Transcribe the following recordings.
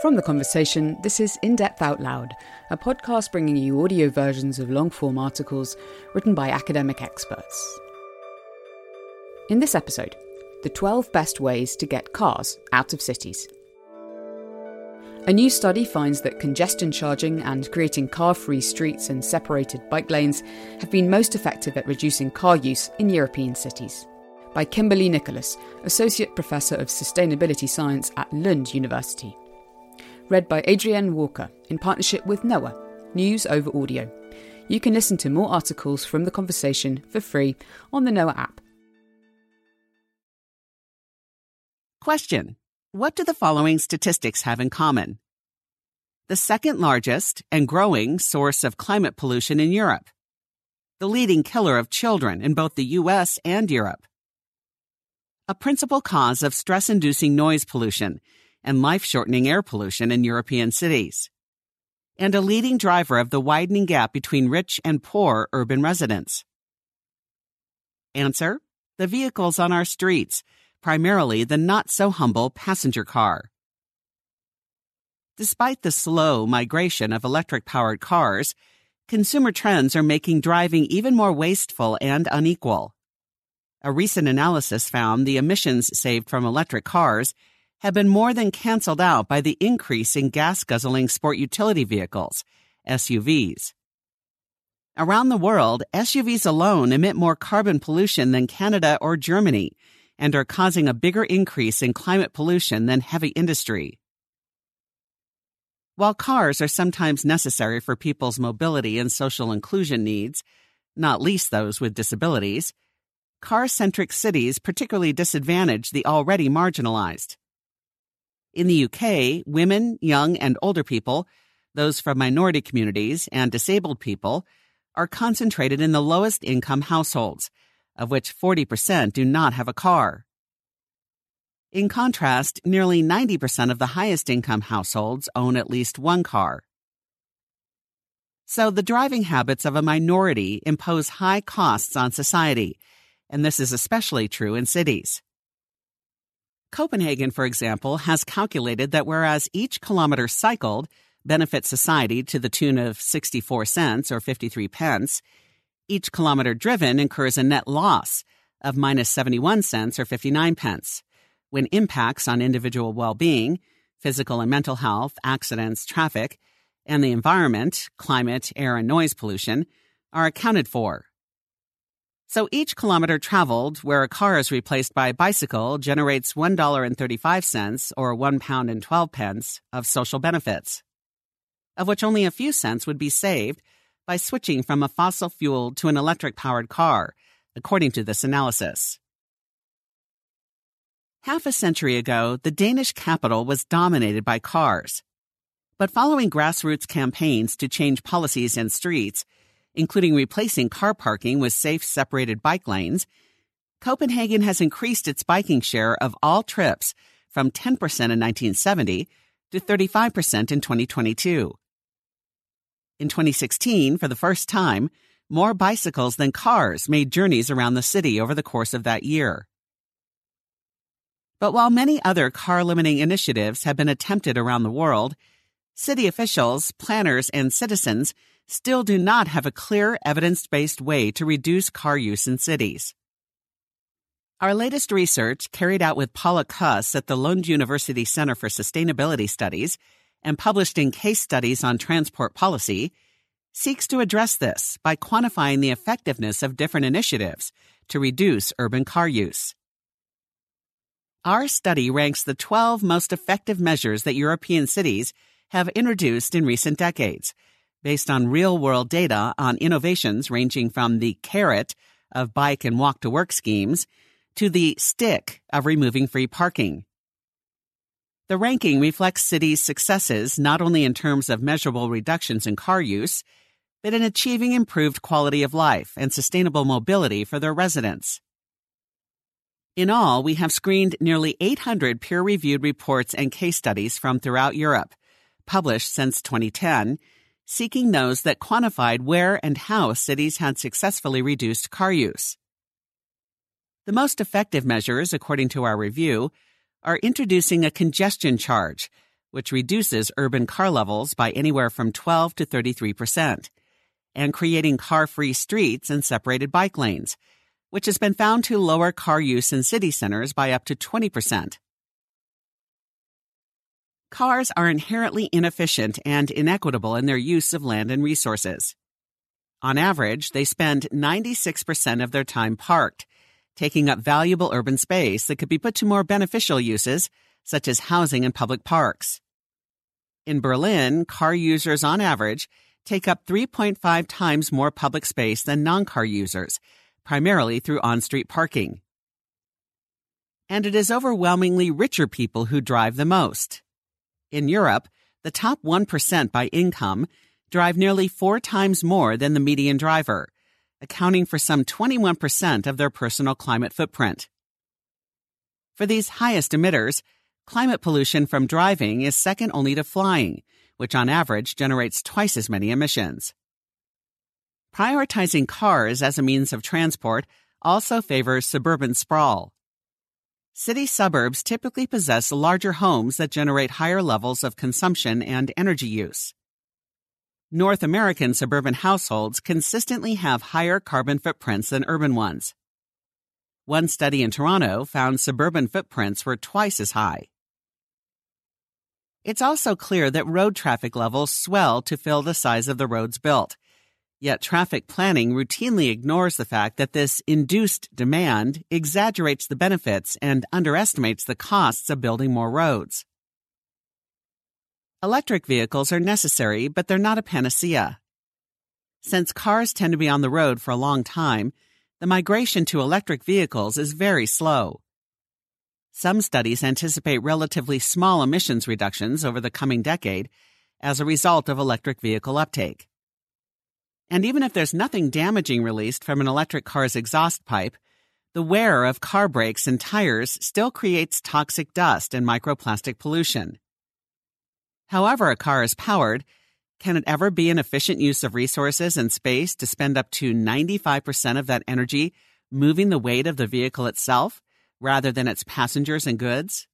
From The Conversation, this is In Depth Out Loud, a podcast bringing you audio versions of long form articles written by academic experts. In this episode, the 12 best ways to get cars out of cities. A new study finds that congestion charging and creating car free streets and separated bike lanes have been most effective at reducing car use in European cities. By Kimberly Nicholas, Associate Professor of Sustainability Science at Lund University read by Adrienne Walker in partnership with Noa, News over Audio. You can listen to more articles from the conversation for free on the Noa app. Question What do the following statistics have in common? The second largest and growing source of climate pollution in Europe. The leading killer of children in both the US and Europe. A principal cause of stress inducing noise pollution and life shortening air pollution in European cities, and a leading driver of the widening gap between rich and poor urban residents. Answer The vehicles on our streets, primarily the not so humble passenger car. Despite the slow migration of electric powered cars, consumer trends are making driving even more wasteful and unequal. A recent analysis found the emissions saved from electric cars have been more than canceled out by the increase in gas guzzling sport utility vehicles, SUVs. Around the world, SUVs alone emit more carbon pollution than Canada or Germany and are causing a bigger increase in climate pollution than heavy industry. While cars are sometimes necessary for people's mobility and social inclusion needs, not least those with disabilities, car centric cities particularly disadvantage the already marginalized. In the UK, women, young, and older people, those from minority communities, and disabled people are concentrated in the lowest income households, of which 40% do not have a car. In contrast, nearly 90% of the highest income households own at least one car. So the driving habits of a minority impose high costs on society, and this is especially true in cities. Copenhagen, for example, has calculated that whereas each kilometer cycled benefits society to the tune of 64 cents or 53 pence, each kilometer driven incurs a net loss of minus 71 cents or 59 pence, when impacts on individual well being, physical and mental health, accidents, traffic, and the environment, climate, air, and noise pollution, are accounted for. So each kilometer traveled where a car is replaced by a bicycle generates $1.35 or 1 pound and 12 pence of social benefits, of which only a few cents would be saved by switching from a fossil fuel to an electric powered car, according to this analysis. Half a century ago, the Danish capital was dominated by cars. But following grassroots campaigns to change policies and streets, including replacing car parking with safe separated bike lanes, Copenhagen has increased its biking share of all trips from 10% in 1970 to 35% in 2022. In 2016, for the first time, more bicycles than cars made journeys around the city over the course of that year. But while many other car limiting initiatives have been attempted around the world, city officials, planners, and citizens still do not have a clear evidence based way to reduce car use in cities. Our latest research, carried out with Paula Kuss at the Lund University Center for Sustainability Studies and published in Case Studies on Transport Policy, seeks to address this by quantifying the effectiveness of different initiatives to reduce urban car use. Our study ranks the 12 most effective measures that European cities have introduced in recent decades based on real world data on innovations ranging from the carrot of bike and walk to work schemes to the stick of removing free parking. The ranking reflects cities' successes not only in terms of measurable reductions in car use, but in achieving improved quality of life and sustainable mobility for their residents. In all, we have screened nearly 800 peer reviewed reports and case studies from throughout Europe, published since 2010 seeking those that quantified where and how cities had successfully reduced car use. The most effective measures, according to our review, are introducing a congestion charge, which reduces urban car levels by anywhere from 12 to 33 percent, and creating car free streets and separated bike lanes, which has been found to lower car use in city centers by up to 20 percent. Cars are inherently inefficient and inequitable in their use of land and resources. On average, they spend 96% of their time parked, taking up valuable urban space that could be put to more beneficial uses, such as housing and public parks. In Berlin, car users on average take up 3.5 times more public space than non car users, primarily through on street parking. And it is overwhelmingly richer people who drive the most. In Europe, the top 1% by income drive nearly four times more than the median driver, accounting for some 21% of their personal climate footprint. For these highest emitters, climate pollution from driving is second only to flying, which on average generates twice as many emissions. Prioritizing cars as a means of transport also favors suburban sprawl. City suburbs typically possess larger homes that generate higher levels of consumption and energy use. North American suburban households consistently have higher carbon footprints than urban ones. One study in Toronto found suburban footprints were twice as high. It's also clear that road traffic levels swell to fill the size of the roads built, Yet traffic planning routinely ignores the fact that this induced demand exaggerates the benefits and underestimates the costs of building more roads. Electric vehicles are necessary, but they're not a panacea. Since cars tend to be on the road for a long time, the migration to electric vehicles is very slow. Some studies anticipate relatively small emissions reductions over the coming decade as a result of electric vehicle uptake. And even if there's nothing damaging released from an electric car's exhaust pipe, the wear of car brakes and tires still creates toxic dust and microplastic pollution. However, a car is powered, can it ever be an efficient use of resources and space to spend up to 95% of that energy moving the weight of the vehicle itself rather than its passengers and goods?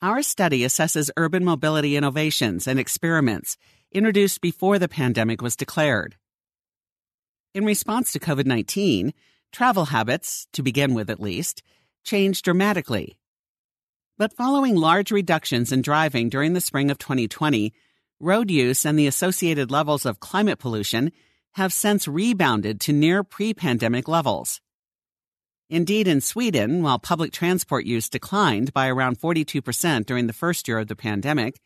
Our study assesses urban mobility innovations and experiments introduced before the pandemic was declared. In response to COVID 19, travel habits, to begin with at least, changed dramatically. But following large reductions in driving during the spring of 2020, road use and the associated levels of climate pollution have since rebounded to near pre pandemic levels. Indeed, in Sweden, while public transport use declined by around 42% during the first year of the pandemic,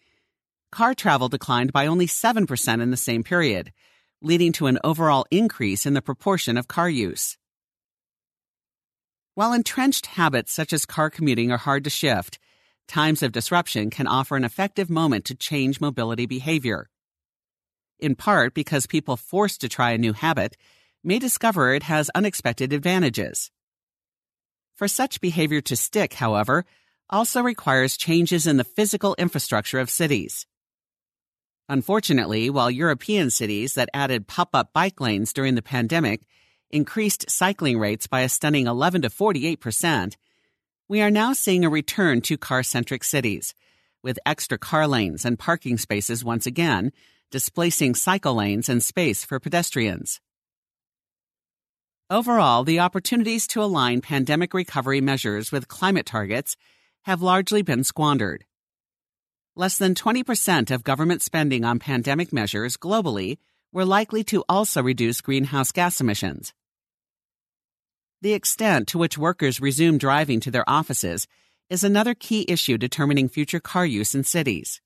car travel declined by only 7% in the same period, leading to an overall increase in the proportion of car use. While entrenched habits such as car commuting are hard to shift, times of disruption can offer an effective moment to change mobility behavior. In part because people forced to try a new habit may discover it has unexpected advantages. For such behavior to stick, however, also requires changes in the physical infrastructure of cities. Unfortunately, while European cities that added pop up bike lanes during the pandemic increased cycling rates by a stunning 11 to 48 percent, we are now seeing a return to car centric cities, with extra car lanes and parking spaces once again displacing cycle lanes and space for pedestrians. Overall, the opportunities to align pandemic recovery measures with climate targets have largely been squandered. Less than 20% of government spending on pandemic measures globally were likely to also reduce greenhouse gas emissions. The extent to which workers resume driving to their offices is another key issue determining future car use in cities.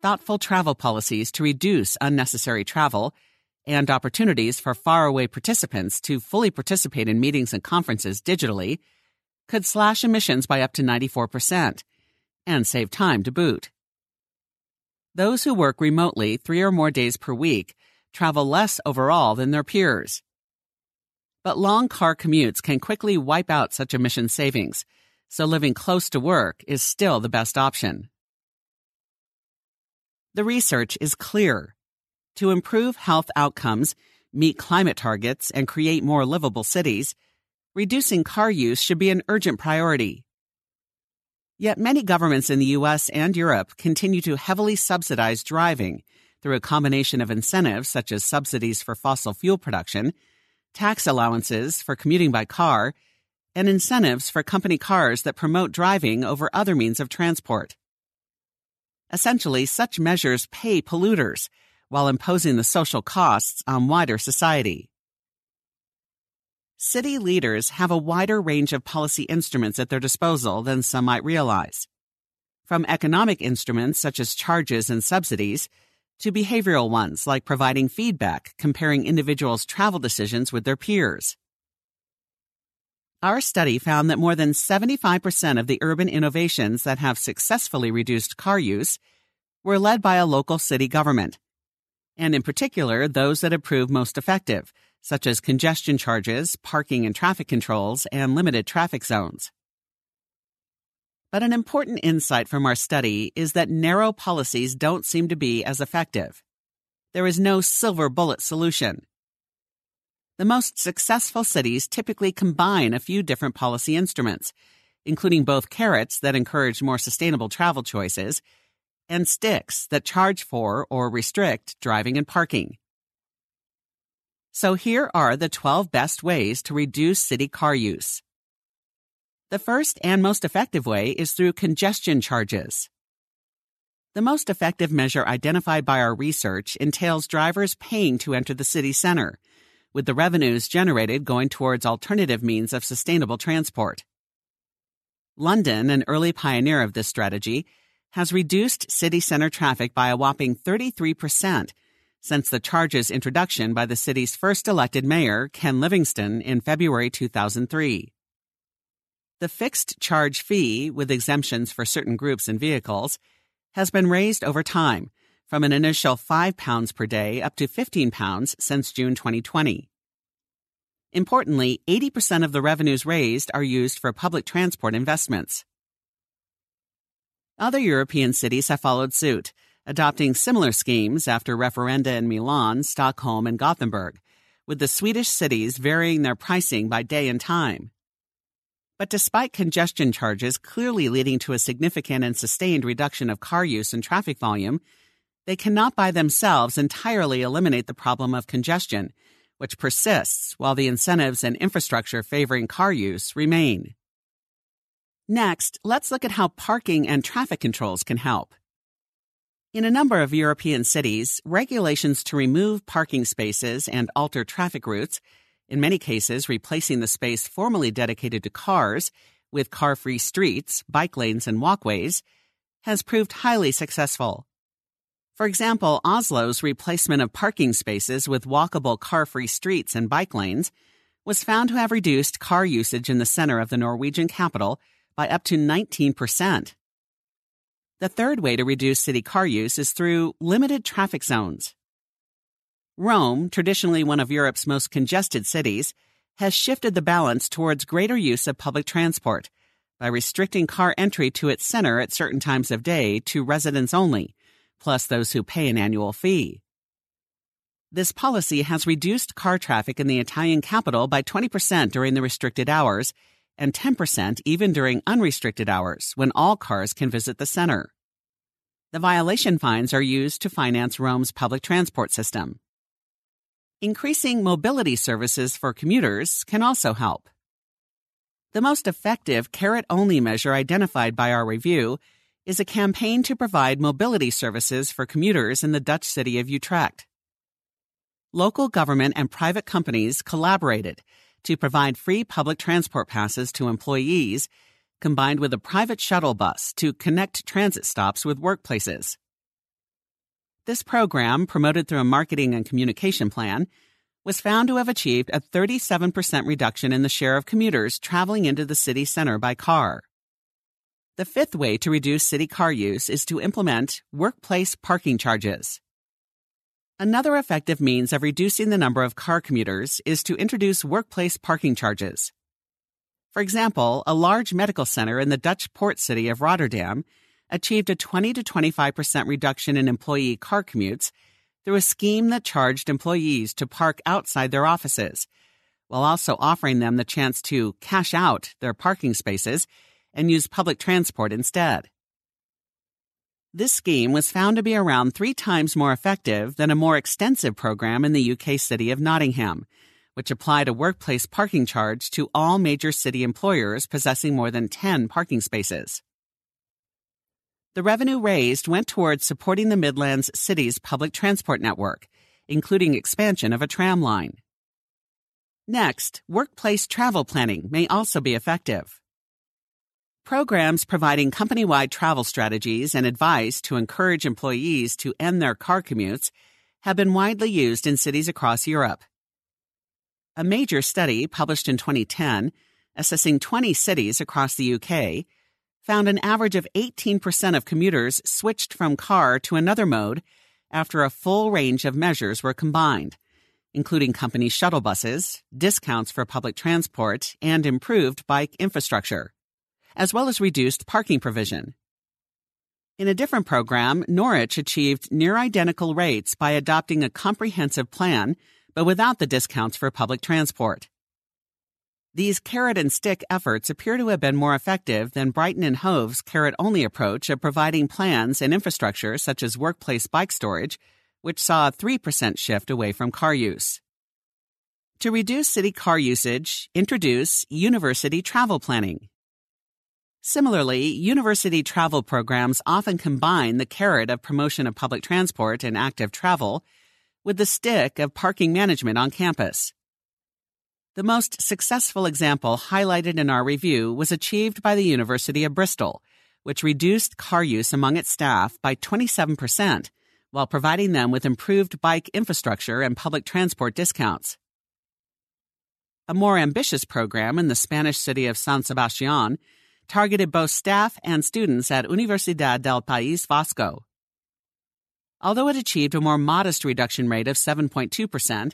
Thoughtful travel policies to reduce unnecessary travel and opportunities for faraway participants to fully participate in meetings and conferences digitally could slash emissions by up to 94% and save time to boot. Those who work remotely three or more days per week travel less overall than their peers. But long car commutes can quickly wipe out such emission savings, so living close to work is still the best option. The research is clear. To improve health outcomes, meet climate targets, and create more livable cities, reducing car use should be an urgent priority. Yet many governments in the US and Europe continue to heavily subsidize driving through a combination of incentives such as subsidies for fossil fuel production, tax allowances for commuting by car, and incentives for company cars that promote driving over other means of transport. Essentially, such measures pay polluters while imposing the social costs on wider society. City leaders have a wider range of policy instruments at their disposal than some might realize. From economic instruments such as charges and subsidies to behavioral ones like providing feedback comparing individuals' travel decisions with their peers. Our study found that more than 75% of the urban innovations that have successfully reduced car use were led by a local city government, and in particular, those that have proved most effective, such as congestion charges, parking and traffic controls, and limited traffic zones. But an important insight from our study is that narrow policies don't seem to be as effective. There is no silver bullet solution. The most successful cities typically combine a few different policy instruments, including both carrots that encourage more sustainable travel choices and sticks that charge for or restrict driving and parking. So here are the 12 best ways to reduce city car use. The first and most effective way is through congestion charges. The most effective measure identified by our research entails drivers paying to enter the city center, with the revenues generated going towards alternative means of sustainable transport. London, an early pioneer of this strategy, has reduced city center traffic by a whopping 33% since the charge's introduction by the city's first elected mayor, Ken Livingstone, in February 2003. The fixed charge fee, with exemptions for certain groups and vehicles, has been raised over time from an initial £5 per day up to £15 since June 2020. Importantly, 80% of the revenues raised are used for public transport investments. Other European cities have followed suit, adopting similar schemes after referenda in Milan, Stockholm, and Gothenburg, with the Swedish cities varying their pricing by day and time. But despite congestion charges clearly leading to a significant and sustained reduction of car use and traffic volume, they cannot by themselves entirely eliminate the problem of congestion, which persists while the incentives and infrastructure favoring car use remain. Next, let's look at how parking and traffic controls can help. In a number of European cities, regulations to remove parking spaces and alter traffic routes in many cases replacing the space formerly dedicated to cars with car free streets, bike lanes, and walkways, has proved highly successful. For example, Oslo's replacement of parking spaces with walkable car free streets and bike lanes was found to have reduced car usage in the center of the Norwegian capital by up to 19%. The third way to reduce city car use is through limited traffic zones. Rome, traditionally one of Europe's most congested cities, has shifted the balance towards greater use of public transport by restricting car entry to its center at certain times of day to residents only, plus those who pay an annual fee. This policy has reduced car traffic in the Italian capital by 20% during the restricted hours and 10% even during unrestricted hours when all cars can visit the center. The violation fines are used to finance Rome's public transport system. Increasing mobility services for commuters can also help. The most effective carrot only measure identified by our review is a campaign to provide mobility services for commuters in the Dutch city of Utrecht. Local government and private companies collaborated to provide free public transport passes to employees, combined with a private shuttle bus to connect transit stops with workplaces. This program, promoted through a marketing and communication plan, was found to have achieved a 37% reduction in the share of commuters traveling into the city center by car. The fifth way to reduce city car use is to implement workplace parking charges. Another effective means of reducing the number of car commuters is to introduce workplace parking charges. For example, a large medical center in the Dutch port city of Rotterdam achieved a 20 to 25% reduction in employee car commutes through a scheme that charged employees to park outside their offices, while also offering them the chance to cash out their parking spaces and use public transport instead. This scheme was found to be around three times more effective than a more extensive program in the UK city of Nottingham, which applied a workplace parking charge to all major city employers possessing more than 10 parking spaces. The revenue raised went towards supporting the Midlands city's public transport network, including expansion of a tram line. Next, workplace travel planning may also be effective. Programs providing company wide travel strategies and advice to encourage employees to end their car commutes have been widely used in cities across Europe. A major study published in 2010, assessing 20 cities across the UK, found an average of 18% of commuters switched from car to another mode after a full range of measures were combined, including company shuttle buses, discounts for public transport, and improved bike infrastructure, as well as reduced parking provision. In a different program, Norwich achieved near identical rates by adopting a comprehensive plan, but without the discounts for public transport. These carrot and stick efforts appear to have been more effective than Brighton and Hove's carrot only approach of providing plans and infrastructure such as workplace bike storage, which saw a 3% shift away from car use. To reduce city car usage, introduce university travel planning. Similarly, university travel programs often combine the carrot of promotion of public transport and active travel with the stick of parking management on campus. The most successful example highlighted in our review was achieved by the University of Bristol, which reduced car use among its staff by 27% while providing them with improved bike infrastructure and public transport discounts. A more ambitious program in the Spanish city of San Sebastian targeted both staff and students at Universidad del País Vasco. Although it achieved a more modest reduction rate of 7.2%,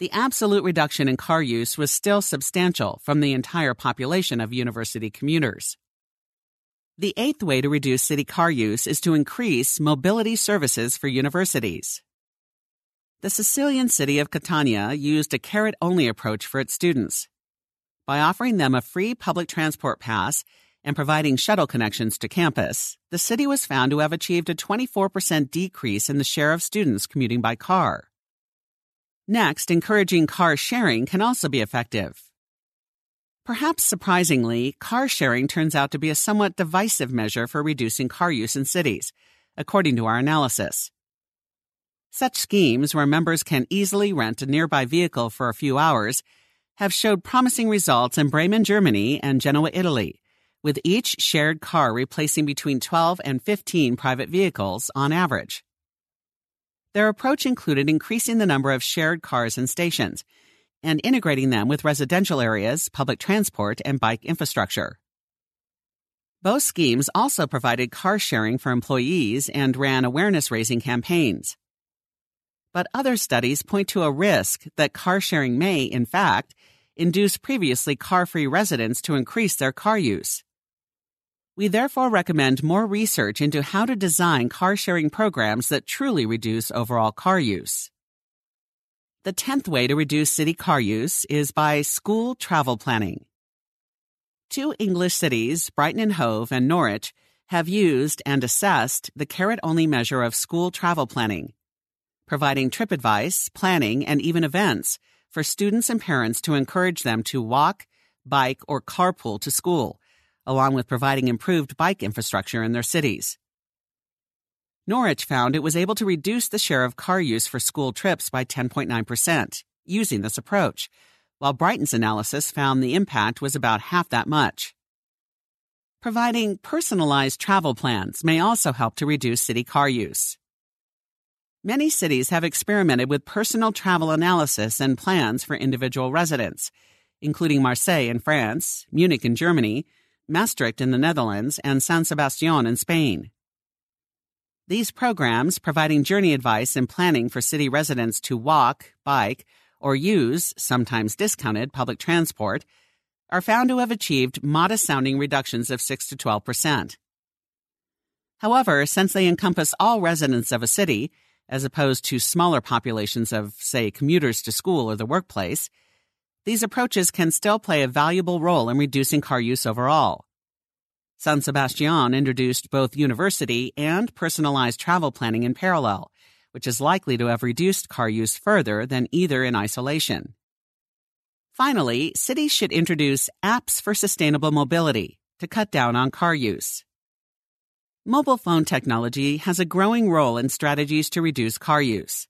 the absolute reduction in car use was still substantial from the entire population of university commuters. The eighth way to reduce city car use is to increase mobility services for universities. The Sicilian city of Catania used a carrot only approach for its students. By offering them a free public transport pass and providing shuttle connections to campus, the city was found to have achieved a 24% decrease in the share of students commuting by car. Next, encouraging car sharing can also be effective. Perhaps surprisingly, car sharing turns out to be a somewhat divisive measure for reducing car use in cities, according to our analysis. Such schemes, where members can easily rent a nearby vehicle for a few hours, have showed promising results in Bremen, Germany and Genoa, Italy, with each shared car replacing between 12 and 15 private vehicles on average. Their approach included increasing the number of shared cars and stations and integrating them with residential areas, public transport, and bike infrastructure. Both schemes also provided car sharing for employees and ran awareness raising campaigns. But other studies point to a risk that car sharing may, in fact, induce previously car free residents to increase their car use. We therefore recommend more research into how to design car sharing programs that truly reduce overall car use. The 10th way to reduce city car use is by school travel planning. Two English cities, Brighton and Hove and Norwich, have used and assessed the carrot only measure of school travel planning, providing trip advice, planning, and even events for students and parents to encourage them to walk, bike, or carpool to school along with providing improved bike infrastructure in their cities. Norwich found it was able to reduce the share of car use for school trips by 10.9% using this approach, while Brighton's analysis found the impact was about half that much. Providing personalized travel plans may also help to reduce city car use. Many cities have experimented with personal travel analysis and plans for individual residents, including Marseille in France, Munich in Germany, Maastricht in the Netherlands, and San Sebastian in Spain. These programs, providing journey advice and planning for city residents to walk, bike, or use, sometimes discounted, public transport, are found to have achieved modest sounding reductions of 6 to 12 percent. However, since they encompass all residents of a city, as opposed to smaller populations of, say, commuters to school or the workplace, these approaches can still play a valuable role in reducing car use overall. San Sebastian introduced both university and personalized travel planning in parallel, which is likely to have reduced car use further than either in isolation. Finally, cities should introduce apps for sustainable mobility to cut down on car use. Mobile phone technology has a growing role in strategies to reduce car use.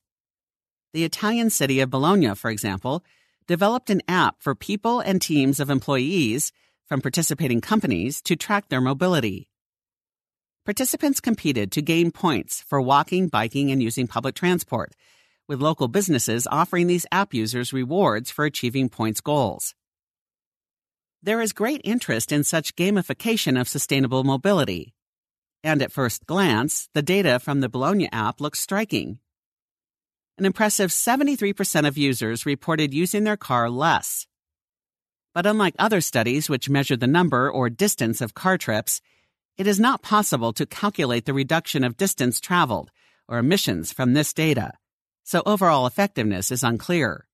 The Italian city of Bologna, for example, developed an app for people and teams of employees from participating companies to track their mobility. Participants competed to gain points for walking, biking, and using public transport, with local businesses offering these app users rewards for achieving points goals. There is great interest in such gamification of sustainable mobility. And at first glance, the data from the Bologna app looks striking. An impressive 73% of users reported using their car less but unlike other studies which measure the number or distance of car trips, it is not possible to calculate the reduction of distance traveled or emissions from this data, so overall effectiveness is unclear.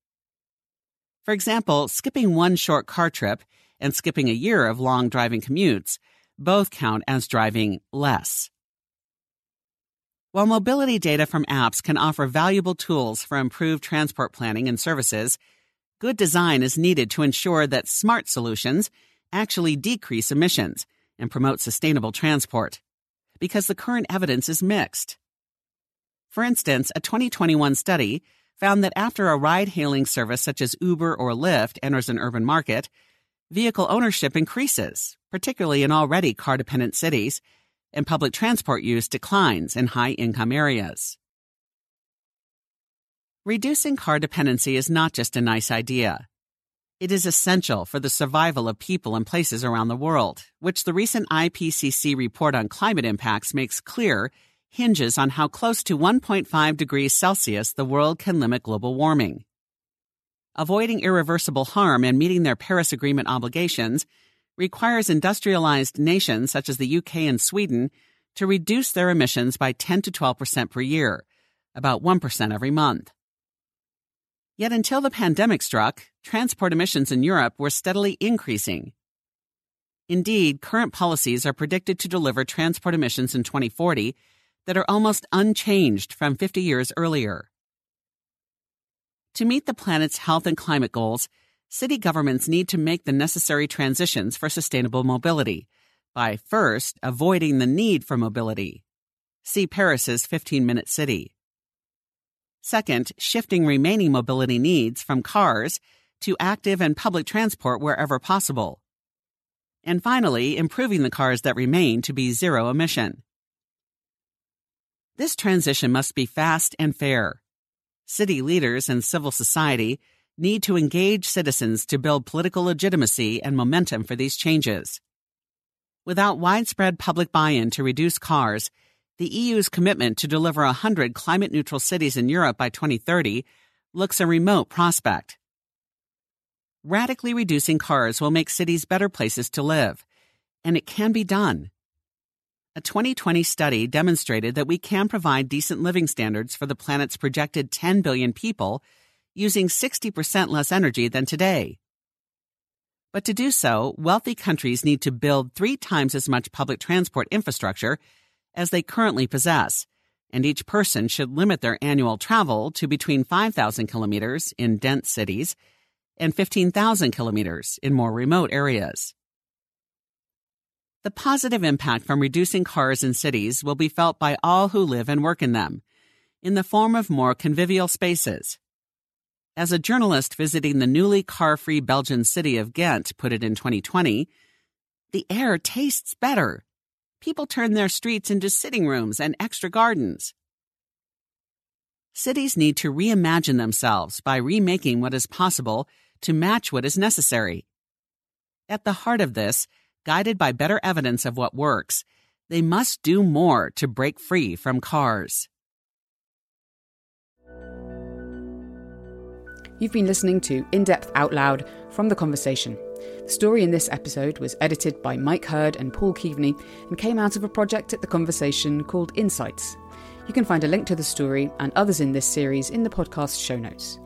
For example, skipping one short car trip and skipping a year of long driving commutes both count as driving less. While mobility data from apps can offer valuable tools for improved transport planning and services, good design is needed to ensure that smart solutions actually decrease emissions and promote sustainable transport, because the current evidence is mixed. For instance, a 2021 study found that after a ride hailing service such as Uber or Lyft enters an urban market, vehicle ownership increases, particularly in already car dependent cities, and public transport use declines in high income areas. Reducing car dependency is not just a nice idea. It is essential for the survival of people and places around the world, which the recent IPCC report on climate impacts makes clear hinges on how close to 1.5 degrees Celsius the world can limit global warming. Avoiding irreversible harm and meeting their Paris Agreement obligations requires industrialized nations such as the UK and Sweden to reduce their emissions by 10 to 12 percent per year, about 1 percent every month. Yet until the pandemic struck, transport emissions in Europe were steadily increasing. Indeed, current policies are predicted to deliver transport emissions in 2040 that are almost unchanged from 50 years earlier. To meet the planet's health and climate goals, city governments need to make the necessary transitions for sustainable mobility by first avoiding the need for mobility. See Paris's 15 minute city. Second, shifting remaining mobility needs from cars to active and public transport wherever possible. And finally, improving the cars that remain to be zero emission. This transition must be fast and fair. City leaders and civil society need to engage citizens to build political legitimacy and momentum for these changes. Without widespread public buy in to reduce cars, the EU's commitment to deliver 100 climate neutral cities in Europe by 2030 looks a remote prospect. Radically reducing cars will make cities better places to live, and it can be done. A 2020 study demonstrated that we can provide decent living standards for the planet's projected 10 billion people using 60% less energy than today. But to do so, wealthy countries need to build three times as much public transport infrastructure as they currently possess, and each person should limit their annual travel to between 5,000 kilometers in dense cities and 15,000 kilometers in more remote areas. The positive impact from reducing cars in cities will be felt by all who live and work in them, in the form of more convivial spaces. As a journalist visiting the newly car free Belgian city of Ghent put it in 2020, the air tastes better people turn their streets into sitting rooms and extra gardens. Cities need to reimagine themselves by remaking what is possible to match what is necessary. At the heart of this, guided by better evidence of what works, they must do more to break free from cars. You've been listening to In Depth Out Loud from The Conversation. The story in this episode was edited by Mike Herd and Paul Keaveney and came out of a project at The Conversation called Insights. You can find a link to the story and others in this series in the podcast show notes.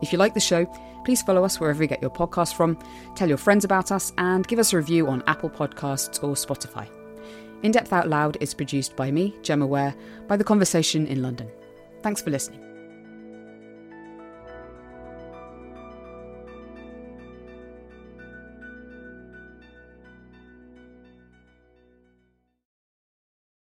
If you like the show, please follow us wherever you get your podcast from, tell your friends about us, and give us a review on Apple Podcasts or Spotify. In Depth Out Loud is produced by me, Gemma Ware, by The Conversation in London. Thanks for listening.